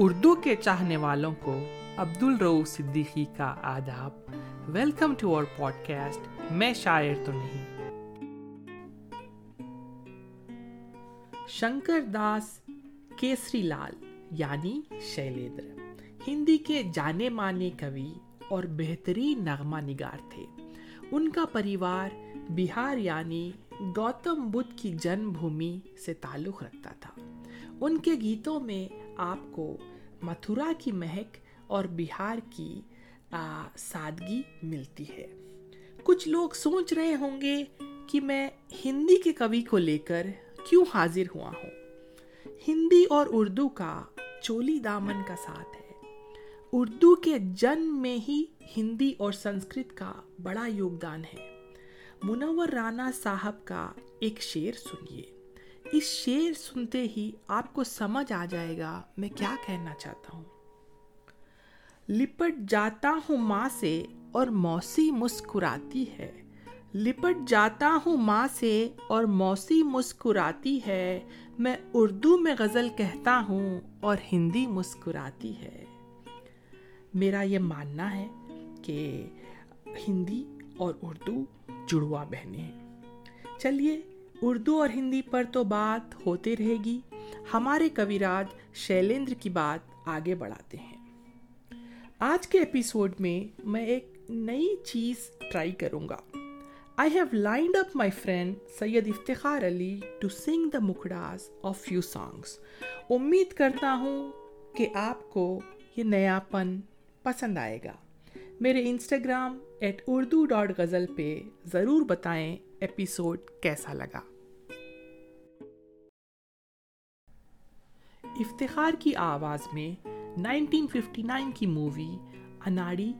اردو کے چاہنے والوں کو عبد الرو صدیقی کا آداب۔ Welcome to our podcast میں شاعر تو نہیں۔ شنکر داس کیسری لال یعنی شیلیندر۔ ہندی کے جانے مانے کوی اور بہترین نغمہ نگار تھے۔ ان کا پریوار بہار یعنی گوتم بدھ کی جنم بھومی سے تعلق رکھتا تھا۔ ان کے گیتوں میں آپ کو متھرا کی مہک اور بہار کی سادگی ملتی ہے۔ کچھ لوگ سوچ رہے ہوں گے کہ میں ہندی کے کوی کو لے کر کیوں حاضر ہوا ہوں۔ ہندی اور اردو کا چولی دامن کا ساتھ ہے۔ اردو کے جنم میں ہی ہندی اور سنسکرت کا بڑا یوگدان ہے۔ منور رانا صاحب کا ایک شعر سنیے۔ اس شعر سنتے ہی آپ کو سمجھ آ جائے گا میں کیا کہنا چاہتا ہوں۔ لپٹ جاتا ہوں ماں سے اور موسی مسکراتی ہے۔ لپٹ جاتا ہوں ماں سے اور موسی مسکراتی ہے۔ میں اردو میں غزل کہتا ہوں اور ہندی مسکراتی ہے۔ میرا یہ ماننا ہے کہ ہندی اور اردو جڑوا بہنیں ہیں۔ چلیے اردو اور ہندی پر تو بات ہوتے رہے گی۔ ہمارے کویراج شیلیندر کی بات آگے بڑھاتے ہیں۔ آج کے ایپیسوڈ میں میں ایک نئی چیز ٹرائی کروں گا۔ I have lined up my friend Syed Iftikhar Ali to sing the مکھڑاس of few songs امید کرتا ہوں کہ آپ کو یہ نیا پن پسند آئے گا۔ میرے Instagram at Urdu dot ghazal پہ ضرور بتائیں ایپیسوڈ کیسا لگا افتخار کی آواز میں 1959 کی مووی اناڑی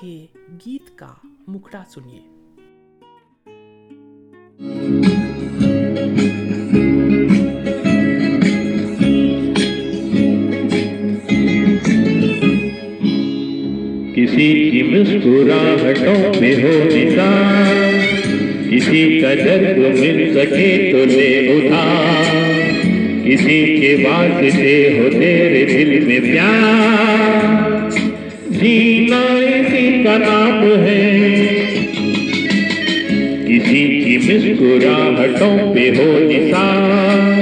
کے گیت کا مکڑا سنیے کسی کی مسکراہٹوں میں ہو نثار کسی کا درد مل سکے تو لے اٹھا۔ کسی کے واسطے ہو تیرے دل میں پیار۔ جینا اسی کا نام ہے۔ کسی کی مسکراہٹوں پہ ہو نثار۔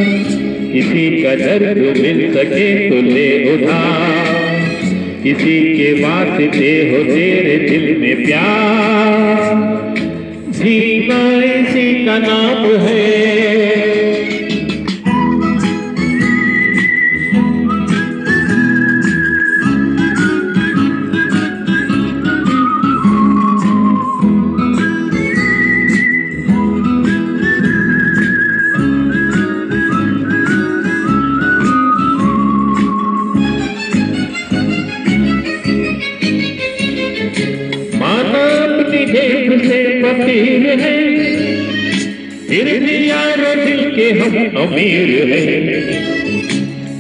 کسی کا درد مل سکے تو لے اٹھا۔ کسی کے واسطے ہو تیرے دل میں پیار۔ جینا اسی کا نام ہے۔ ہم امیر ہیں۔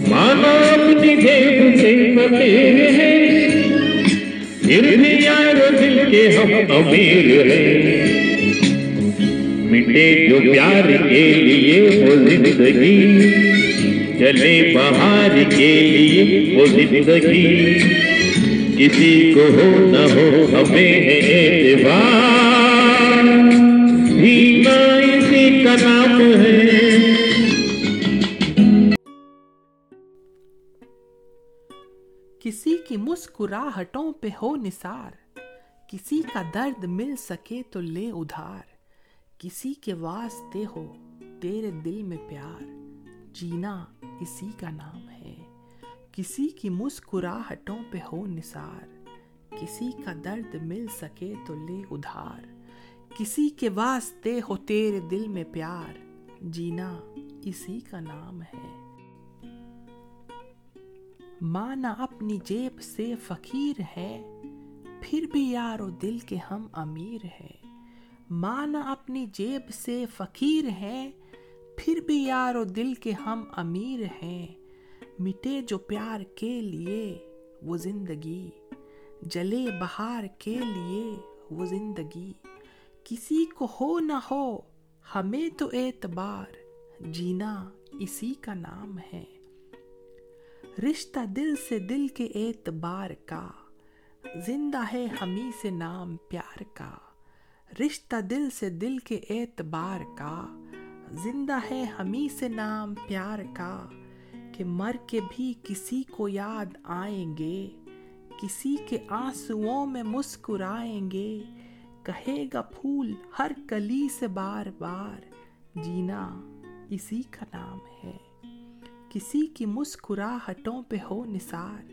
مانا اپنی دیو سے فقیر ہیں پھر بھی یار دل کے ہم امیر ہیں۔ مٹے جو پیار کے لیے وہ زندگی چلے بہار کے لیے وہ زندگی۔ کسی کو ہو نہ ہو ہمیں ہے اعتبار۔ جینا اسی کا نام ہے۔ کسی کی مسکراہٹوں پہ ہو نثار، کسی کا درد مل سکے تو لے ادھار۔ کسی کے واسطے ہو تیرے دل میں پیار، جینا اسی کا نام ہے۔ کسی کی مسکراہٹوں پہ ہو نثار، کسی کا درد مل سکے تو لے ادھار۔ کسی کے واسطے ہو تیرے دل میں پیار، جینا اسی کا نام ہے۔ مانا اپنی جیب سے فقیر ہے، پھر بھی یارو دل کے ہم امیر ہے مانا اپنی جیب سے فقیر ہے پھر بھی یارو دل کے ہم امیر ہیں۔ مٹے جو پیار کے لیے، وہ زندگی۔ جلے بہار کے لیے، وہ زندگی۔ کسی کو ہو نہ ہو، ہمیں تو اعتبار جینا اسی کا نام ہے۔ رشتہ دل سے دل کے اعتبار کا، زندہ ہے ہمیں سے نام پیار کا۔ رشتہ دل سے دل کے اعتبار کا، زندہ ہے ہمیں سے نام پیار کا۔ کہ مر کے بھی کسی کو یاد آئیں گے، کسی کے آنسوؤں میں مسکرائیں گے۔ کہے گا پھول ہر کلی سے بار بار۔ جینا اسی کا نام ہے۔ کسی کی مسکراہٹوں پہ ہو نثار۔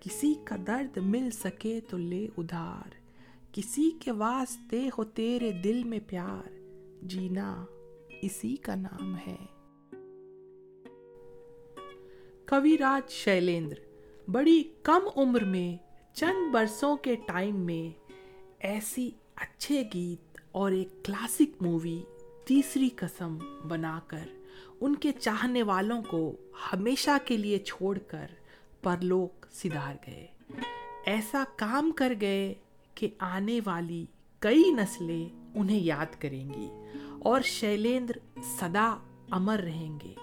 کسی کا درد مل سکے تو لے ادھار۔ کسی کے واسطے ہو تیرے دل میں پیار۔ جینا اسی کا نام ہے۔ کوی راج شیلیندر، بڑی کم عمر میں، چند برسوں کے ٹائم میں، ایسی اچھے گیت اور ایک کلاسک مووی تیسری قسم بنا کر ان کے چاہنے والوں کو ہمیشہ کے لیے چھوڑ کر پرلوک سدھار گئے۔ ایسا کام کر گئے کہ آنے والی کئی نسلیں انہیں یاد کریں گی اور شیلیندر صدا امر رہیں گے۔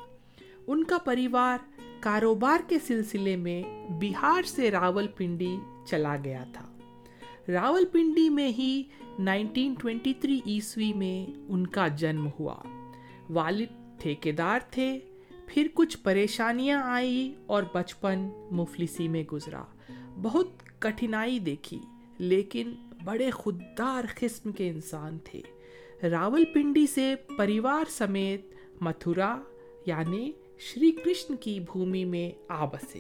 ان کا پریوار کاروبار کے سلسلے میں بہار سے راول پنڈی چلا گیا تھا۔ راول پنڈی میں ہی 1923 عیسوی میں ان کا جنم ہوا۔ والد ٹھیکیدار تھے، پھر کچھ پریشانیاں آئی اور بچپن مفلسی میں گزرا۔ بہت کٹھنائی دیکھی، لیکن بڑے خوددار قسم کے انسان تھے۔ راول پنڈی سے پریوار سمیت متھرا یعنی شری کرشن کی بھومی میں آ بسے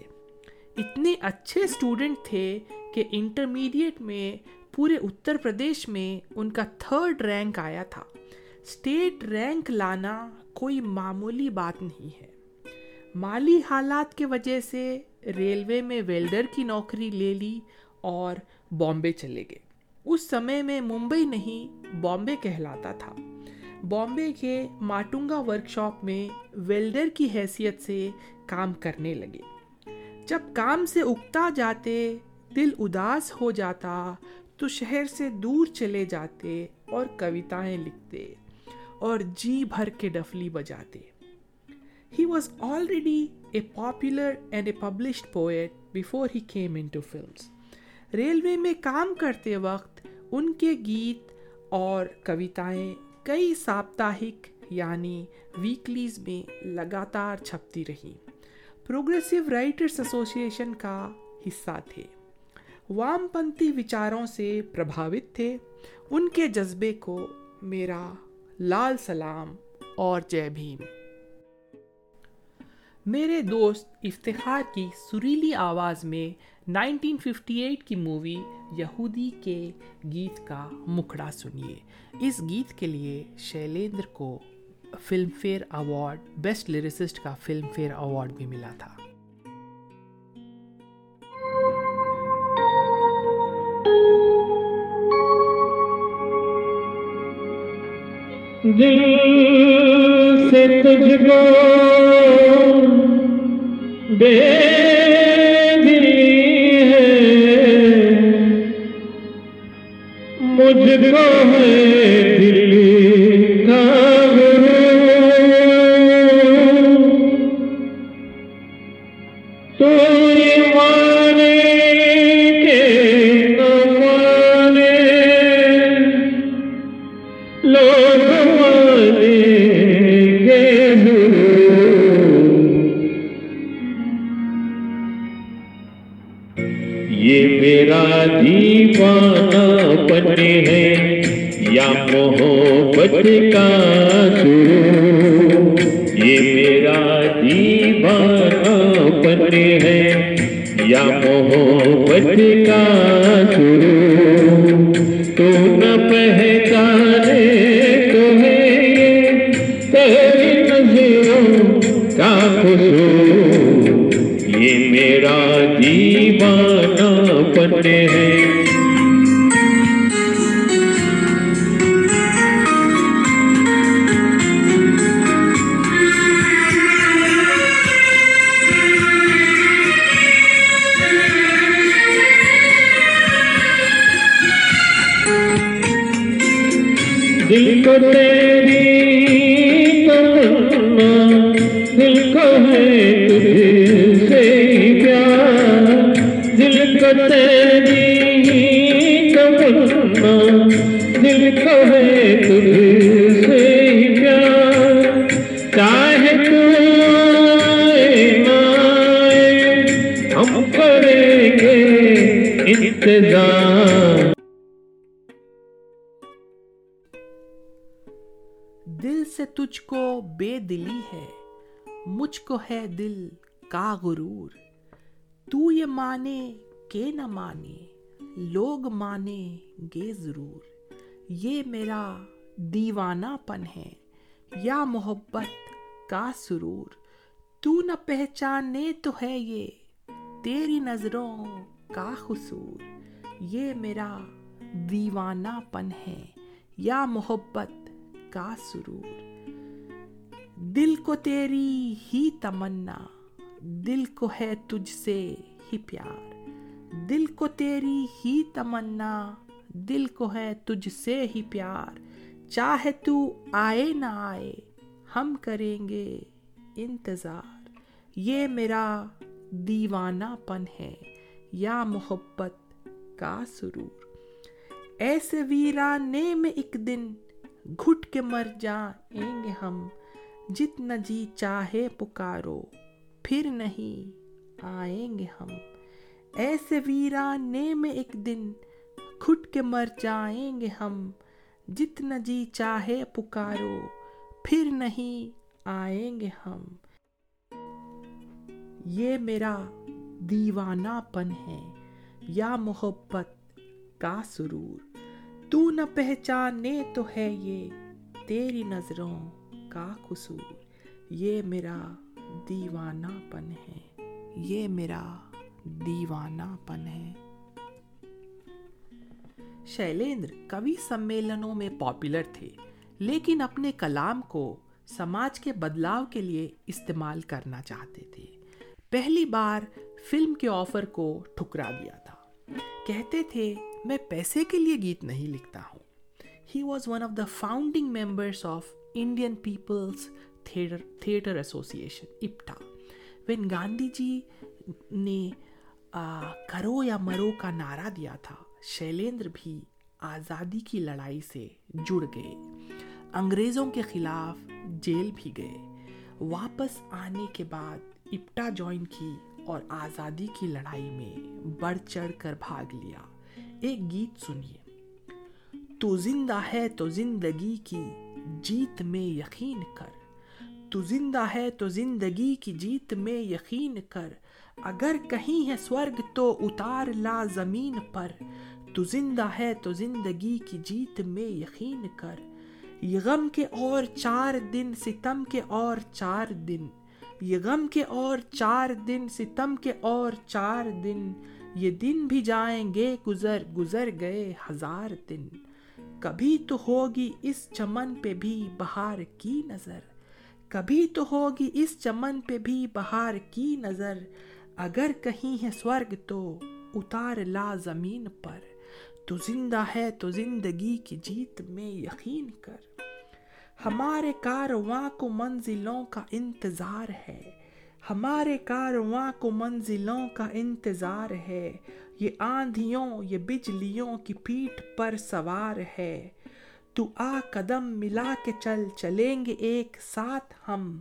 اتنے اچھے اسٹوڈنٹ تھے کہ انٹرمیڈیٹ میں پورے اتر پردیش میں ان کا تھرڈ رینک آیا تھا۔ اسٹیٹ رینک لانا کوئی معمولی بات نہیں ہے۔ مالی حالات کے وجہ سے ریلوے میں ویلڈر کی نوکری لے لی اور بامبے چلے گئے۔ اس سمے میں ممبئی نہیں، بامبے کہلاتا تھا۔ بامبے کے ماٹونگا ورک شاپ میں ویلڈر کی حیثیت سے کام کرنے لگے۔ جب کام سے اگتا جاتے، دل اداس ہو جاتا، تو شہر سے دور چلے جاتے اور کویتائیں لکھتے اور جی بھر کے ڈفلی بجاتے۔ He was already a popular and a published poet before he came into films railway میں کام کرتے وقت ان کے گیت اور کویتائیں کئی ساپتاہک یعنی ویکلیز میں لگاتار چھپتی رہیں۔ پروگریسو رائٹرس ایسوسیشن کا حصہ تھے وام پنتھی وچاروں سے پربھاوت تھے ان کے جذبے کو میرا لال سلام اور جے بھیم میرے دوست افتخار کی سریلی آواز میں 1958 کی مووی یہودی کے گیت کا مکھڑا سنیے اس گیت کے لیے شیلیندر کو Filmfare award best lyricist کا فلم فیئر ایوارڈ بھی ملا تھا۔ دل سے تجھ کو بے یہ میرا دیوانہ پن ہے انتظار دل سے تجھ کو بے دلی ہے، مجھ کو ہے دل کا غرور۔ تو یہ مانے کہ نہ مانے، لوگ مانے گے ضرور۔ یہ میرا دیوانہ پن ہے، یا محبت کا سرور۔ تو نہ پہچانے تو ہے یہ تیری نظروں کا خصور یہ میرا دیوانہ پن ہے، یا محبت کا سرور۔ دل کو تیری ہی تمنا، دل کو ہے تجھ سے ہی پیار۔ دل کو تیری ہی تمنا، دل کو ہے تجھ سے ہی پیار۔ چاہے تو آئے نہ آئے، ہم کریں گے انتظار۔ یہ میرا دیوانہ پن ہے۔ یا محبت کا سرور۔ ایسے ویرانے میں ایک دن گھٹ کے مر جائیں گے ہم۔ جتنا جی چاہے پکارو، پھر نہیں آئیں گے ہم۔ ایسے ویرانے میں ایک دن گھٹ کے مر جائیں گے ہم۔ جتنا جی چاہے پکارو، پھر نہیں آئیں گے ہم۔ یہ میرا دیوانہ پن ہے، یا محبت کا سرور۔ تو نہ پہچانے تو ہے یہ تیری نظروں کا قصور۔ یہ میرا دیوانہ پن ہے۔ یہ میرا دیوانہ پن ہے۔ شیلیندر کبھی سمیلنوں میں پاپولر تھے، لیکن اپنے کلام کو سماج کے بدلاؤ کے لیے استعمال کرنا چاہتے تھے۔ پہلی بار فلم کے آفر کو ٹھکرا دیا تھا۔ کہتے تھے، میں پیسے کے لیے گیت نہیں لکھتا ہوں۔ He was one of the founding members of Indian people's theatre association IPTA when Gandhi ji نے کرو یا مرو کا نعرہ دیا تھا، شیلیندر بھی آزادی کی لڑائی سے جڑ گئے۔ انگریزوں کے خلاف جیل بھی گئے۔ واپس آنے کے بعد اپٹا جوائن کی اور آزادی کی لڑائی میں بڑھ چڑھ کر بھاگ لیا۔ ایک گیت سنیے۔ تو زندہ ہے تو زندگی کی جیت میں یقین کر۔ تو زندہ ہے تو زندگی کی جیت میں یقین کر۔ اگر کہیں ہے سورگ تو اتار لا زمین پر۔ تو زندہ ہے تو زندگی کی جیت میں یقین کر۔ یہ غم کے اور چار دن، ستم کے اور چار دن۔ یہ غم کے اور چار دن، ستم کے اور چار دن، یہ دن بھی جائیں گے گزر گزر گئے ہزار دن۔ کبھی تو ہوگی اس چمن پہ بھی بہار کی نظر۔ کبھی تو ہوگی اس چمن پہ بھی بہار کی نظر۔ اگر کہیں ہے سورگ تو اتار لا زمین پر۔ تو زندہ ہے تو زندگی کی جیت میں یقین کر۔ ہمارے کارواں کو منزلوں کا انتظار ہے۔ ہمارے کارواں کو منزلوں کا انتظار ہے۔ یہ آندھیوں، یہ بجلیوں کی پیٹھ پر سوار ہے۔ تو آ قدم ملا کے چل چلیں گے ایک ساتھ ہم۔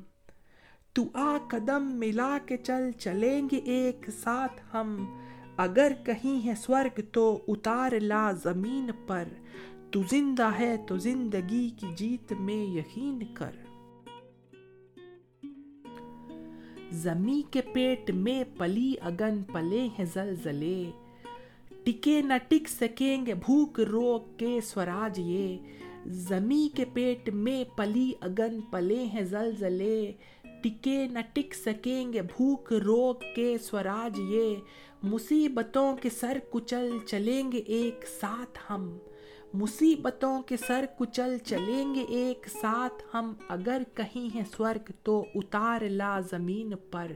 تو آ قدم ملا کے چل چلیں گے ایک ساتھ ہم۔ اگر کہیں ہے سورگ تو اتار لا زمین پر۔ تو زندہ ہے تو زندگی کی جیت میں یقین کر۔ زمیں کے پیٹ میں پلی اگن پلے ہیں زلزلے۔ ٹکے نہ ٹک سکیں گے بھوک روک کے سوراج یہ۔ زمیں کے پیٹ میں پلی اگن پلے ہیں زلزلے۔ ٹکے نہ ٹک سکیں گے بھوک روک کے سوراج یہ۔ مصیبتوں کے سر کچل چلیں گے ایک ساتھ ہم۔ مصیبتوں کے سر کچل چلیں گے ایک ساتھ۔ ہم اگر کہیں ہے سورگ تو اتار لا زمین پر۔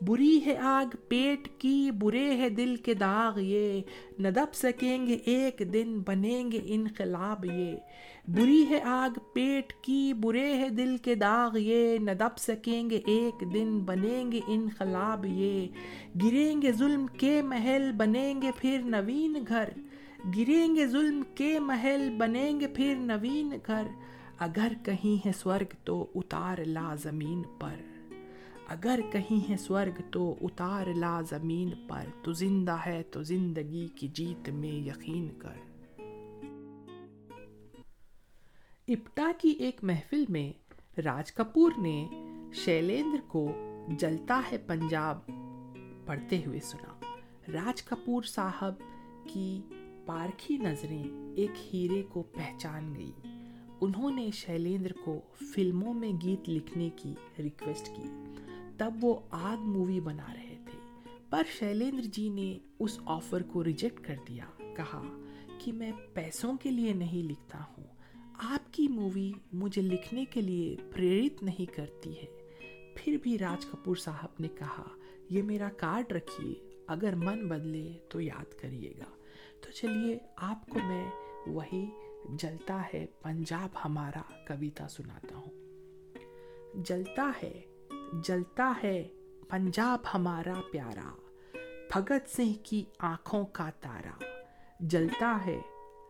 بری ہے آگ پیٹ کی، برے ہے دل کے داغ یہ۔ نہ دب سکیں گے ایک دن، بنیں گے انقلاب یہ۔ بری ہے آگ پیٹ کی، برے ہے دل کے داغ یہ۔ نہ دب سکیں گے ایک دن، بنیں گے انقلاب یہ۔ گریں گے ظلم کے محل، بنیں گے پھر نوین گھر۔ گریں گے ظلم کے محل بنیں گے پھر نوین گھر۔ اگر کہیں ہے سورگ تو اتار لا زمین پر۔ اگر کہیں ہے سورگ تو اتار لا زمین پر۔ تو زندہ ہے تو زندگی کی جیت میں یقین کر۔ اپٹا کی ایک محفل میں راج کپور نے شیلیندر کو جلتا ہے پنجاب پڑھتے ہوئے سنا۔ راج کپور صاحب کی پارکھی نظریں ایک ہیرے کو پہچان گئی انہوں نے شیلیندر کو فلموں میں گیت لکھنے کی ریکویسٹ کی تب وہ آگ مووی بنا رہے تھے پر شیلیندر جی نے اس آفر کو ریجیکٹ کر دیا کہا کہ میں پیسوں کے لیے نہیں لکھتا ہوں آپ کی مووی مجھے لکھنے کے لیے پریرت نہیں کرتی ہے پھر بھی راج کپور صاحب نے کہا یہ میرا کارڈ رکھیے اگر من بدلے تو یاد کریے گا تو چلیے، آپ کو میں وہی جلتا ہے پنجاب ہمارا کویتا سناتا ہوں۔ جلتا ہے جلتا ہے پنجاب ہمارا پیارا، بھگت سنگھ کی آنکھوں کا تارا۔ جلتا ہے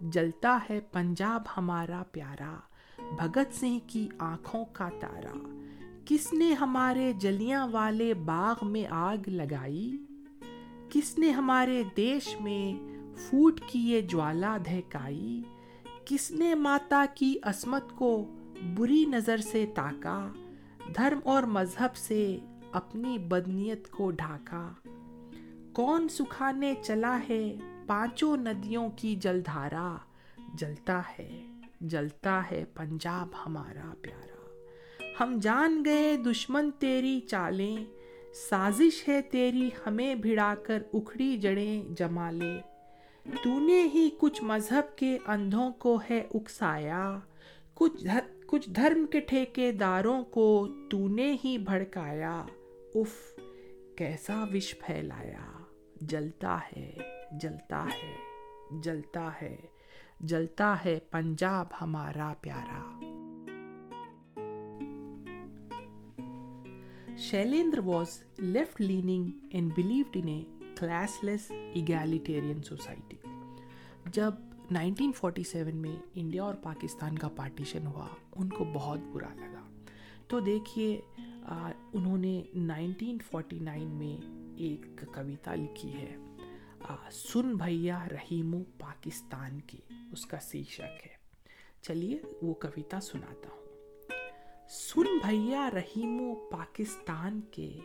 جلتا ہے پنجاب ہمارا پیارا، بھگت سنگھ کی آنکھوں کا تارا۔ کس نے ہمارے جلیاں والے باغ میں آگ لگائی؟ کس نے ہمارے دیش میں پھوٹ کی یہ جوالا دہکائی کس نے ماتا کی عصمت کو بری نظر سے تاکا دھرم اور مذہب سے اپنی بدنیت کو ڈھاکا کون سکھانے چلا ہے پانچوں ندیوں کی جلدھارا جلتا ہے جلتا ہے پنجاب ہمارا پیارا۔ ہم جان گئے دشمن تیری چالیں، سازش ہے تیری ہمیں بھڑا کر اکھڑی جڑیں جما لے تو نے ہی کچھ مذہب کے اندھوں کو ہے اکسایا کچھ کچھ دھرم کے ٹھیکے داروں کو تو نے ہی بھڑکایا اف کیسا وش پھیلایا جلتا ہے جلتا ہے جلتا ہے جلتا ہے پنجاب ہمارا پیارا Shailendra was left leaning and believed in a classless egalitarian society جب 1947 میں انڈیا اور پاکستان کا پارٹیشن ہوا، ان کو بہت برا لگا۔ تو دیکھیے انہوں نے 1949 میں ایک کویتا لکھی ہے۔ سن بھیا رحیمو پاکستان کی، اس کا شیشک ہے۔ چلیے، وہ کویتا سناتا ہوں۔ سن بھیا رحیمو پاکستان کے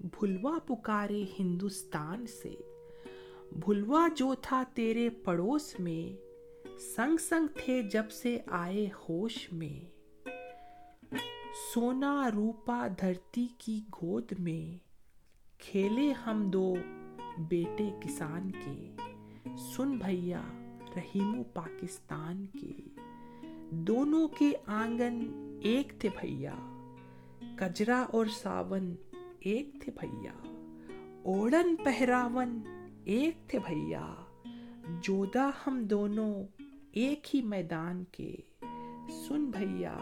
بھلوا پکارے ہندوستان سے۔ بھلوا جو تھا تیرے پڑوس میں، سنگ سنگ تھے جب سے آئے ہوش میں۔ سونا روپا دھرتی کی گود میں، کھیلے ہم دو بیٹے کسان کے۔ سن بھیا، رحیم پاکستان کے۔ دونوں کے آنگن ایک تھے بھیا، کجرا اور ساون۔ ایک تھے بھیا اوڑن پہراون ایک تھے بھیا جودا ہم دونوں ایک ہی میدان کے سن بھیا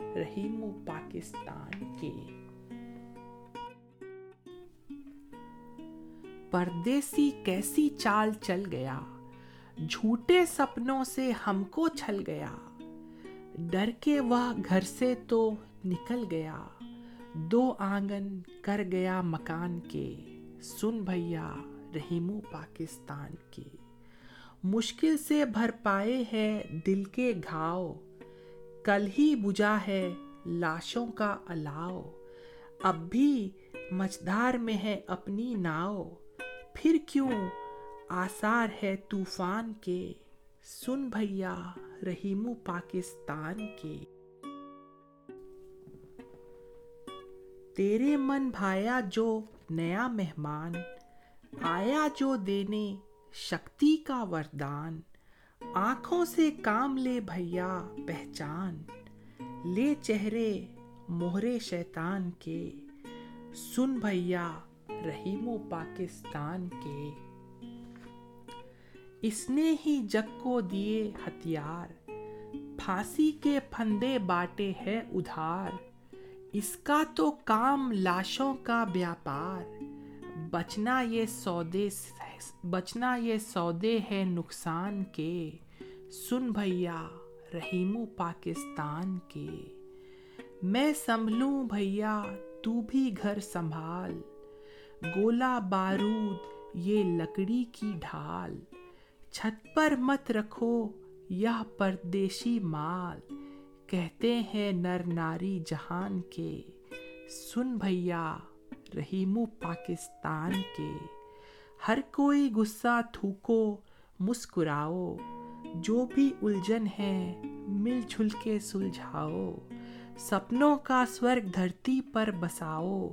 رحیم و پاکستان کے پردیسی کیسی چال چل گیا جھوٹے سپنوں سے ہم کو چھل گیا ڈر کے وہ گھر سے تو نکل گیا دو آنگن کر گیا مکان کے۔ سن بھیا رحیمو پاکستان کے۔ مشکل سے بھر پائے ہے دل کے گھاؤ۔ کل ہی بجا ہے لاشوں کا الاؤ۔ اب بھی مچدار میں ہے اپنی ناؤ۔ پھر کیوں آثار ہے طوفان کے؟ سن بھیا رحیمو پاکستان کے۔ تیرے من بھایا جو نیا مہمان، آیا جو دینے شکتی کا وردان، آنکھوں سے کام لے بھیا پہچان، لے چہرے موہرے شیطان کے، سن بھیا رحیم و پاکستان کے۔ اس نے ہی جگ کو دیے ہتھیار، پھانسی کے پھندے باٹے ہے ادھار۔ اس کا تو کام لاشوں کا بیاپار۔ بچنا یہ سودے بچنا یہ سودے ہے نقصان کے۔ سن بھیا، رحیمو پاکستان کے۔ میں سنبھلوں بھیا، تو بھی گھر سنبھال۔ گولا بارود، یہ لکڑی کی ڈھال۔ چھت پر مت رکھو، یہ پردیشی مال۔ کہتے ہیں نر ناری جہان کے، سن بھیا رحیم پاکستان کے۔ ہر کوئی غصہ تھوکو، مسکراؤ، جو بھی الجھن ہے، مل جل کے سلجھاؤ۔ سپنوں کا سورگ دھرتی پر بساؤ،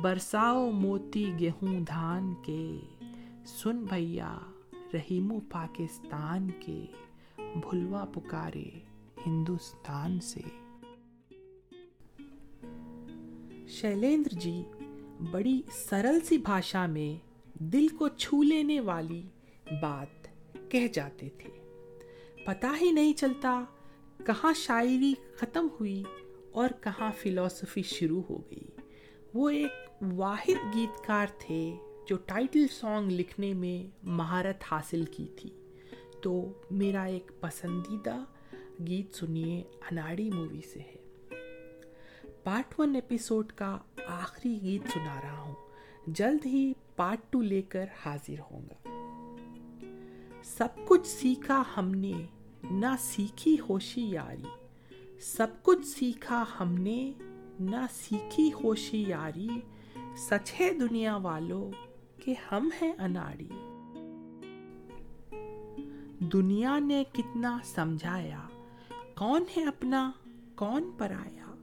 برساؤ موتی گیہوں دھان کے۔ سن بھیا رحیم پاکستان کے، بھلوا پکارے۔ ہندوستان سے۔ شیلیندر جی بڑی سرل سی بھاشا میں دل کو چھو لینے والی بات کہہ جاتے تھے۔ پتا ہی نہیں چلتا کہاں شاعری ختم ہوئی اور کہاں فلسفی شروع ہو گئی۔ وہ ایک واحد گیتکار تھے جو ٹائٹل سانگ لکھنے میں مہارت حاصل کی تھی۔ تو میرا ایک پسندیدہ گیت سنیے اناڑی مووی سے ہے پارٹ ون ایپیسوڈ کا آخری گیت سنا رہا ہوں جلد ہی پارٹ ٹو لے کر حاضر ہوں گا سب کچھ سیکھا ہم نے نہ سیکھی ہوشی یاری سب کچھ سیکھا ہم نے نہ سیکھی ہوشی یاری سچ ہے دنیا والوں کہ ہم ہیں اناڑی دنیا نے کتنا سمجھایا کون ہے اپنا، کون پرایا؟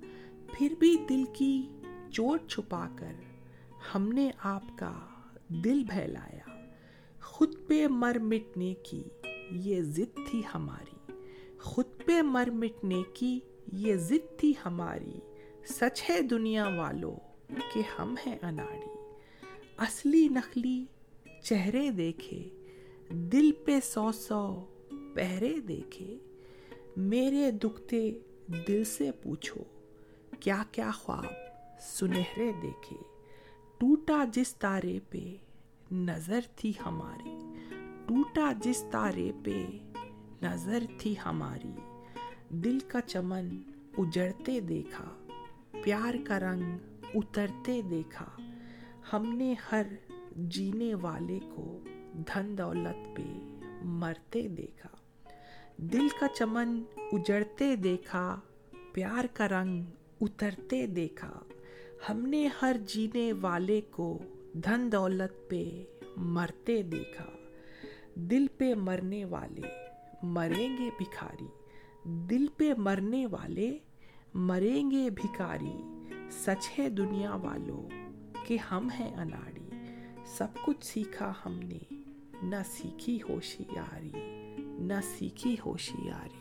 پھر بھی دل کی چوٹ چھپا کر ہم نے آپ کا دل بہلایا خود پہ مر مٹنے کی یہ ضد تھی ہماری۔ خود پہ مر مٹنے کی یہ ضد تھی ہماری۔ سچ ہے دنیا والوں کہ ہم ہیں اناڑی۔ اصلی نقلی چہرے دیکھے، دل پہ سو سو پہرے دیکھے۔ میرے دکھتے دل سے پوچھو، کیا کیا خواب سنہرے دیکھے؟ ٹوٹا جس تارے پہ نظر تھی ہماری، ٹوٹا جس تارے پہ نظر تھی ہماری۔ دل کا چمن اجڑتے دیکھا، پیار کا رنگ اترتے دیکھا۔ ہم نے ہر جینے والے کو دھن دولت پہ مرتے دیکھا۔ دل کا چمن اجڑتے دیکھا، پیار کا رنگ اترتے دیکھا۔ ہم نے ہر جینے والے کو دھن دولت پہ مرتے دیکھا۔ دل پہ مرنے والے مریں گے بھکاری دل پہ مرنے والے مریں گے بھکاری سچ ہے دنیا والوں کہ ہم ہیں اناڑی۔ سب کچھ سیکھا ہم نے، نہ سیکھی ہوشیاری۔ نہ سیکھی ہوشیاری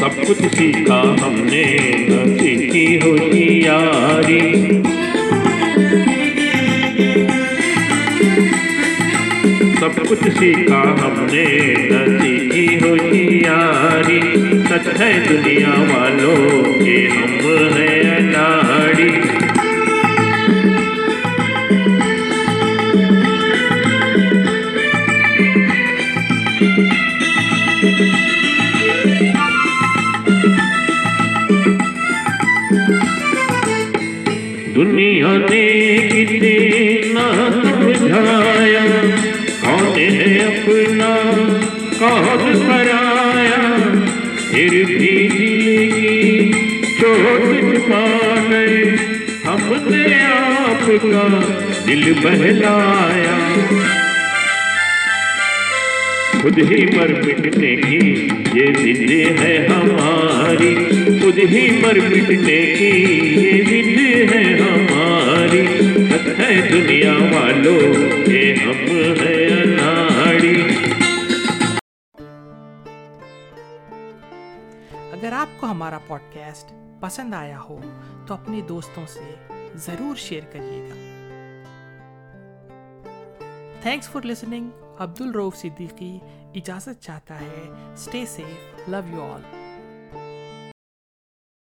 سب کچھ سیکھا ہم نے نہ سیکھی ہوشیاری سب کچھ سیکھا ہم نے نتی کی ہوشیاری سچ ہے دنیا والوں کے ہم ہیں۔ دل آپ کا دل بہلایا۔ خود ہی مر مٹنے کی یہ دل ہے ہماری۔ خود ہی مر مٹنے کی یہ دل ہے ہماری۔ ہے دنیا والوں، یہ ہم ہے کو ہمارا پوڈ کاسٹ پسند آیا ہو تو اپنے دوستوں سے ضرور شیئر کریے گا۔ تھینکس فار لسننگ عبد الروف صدیقی اجازت چاہتا ہے stay safe love you all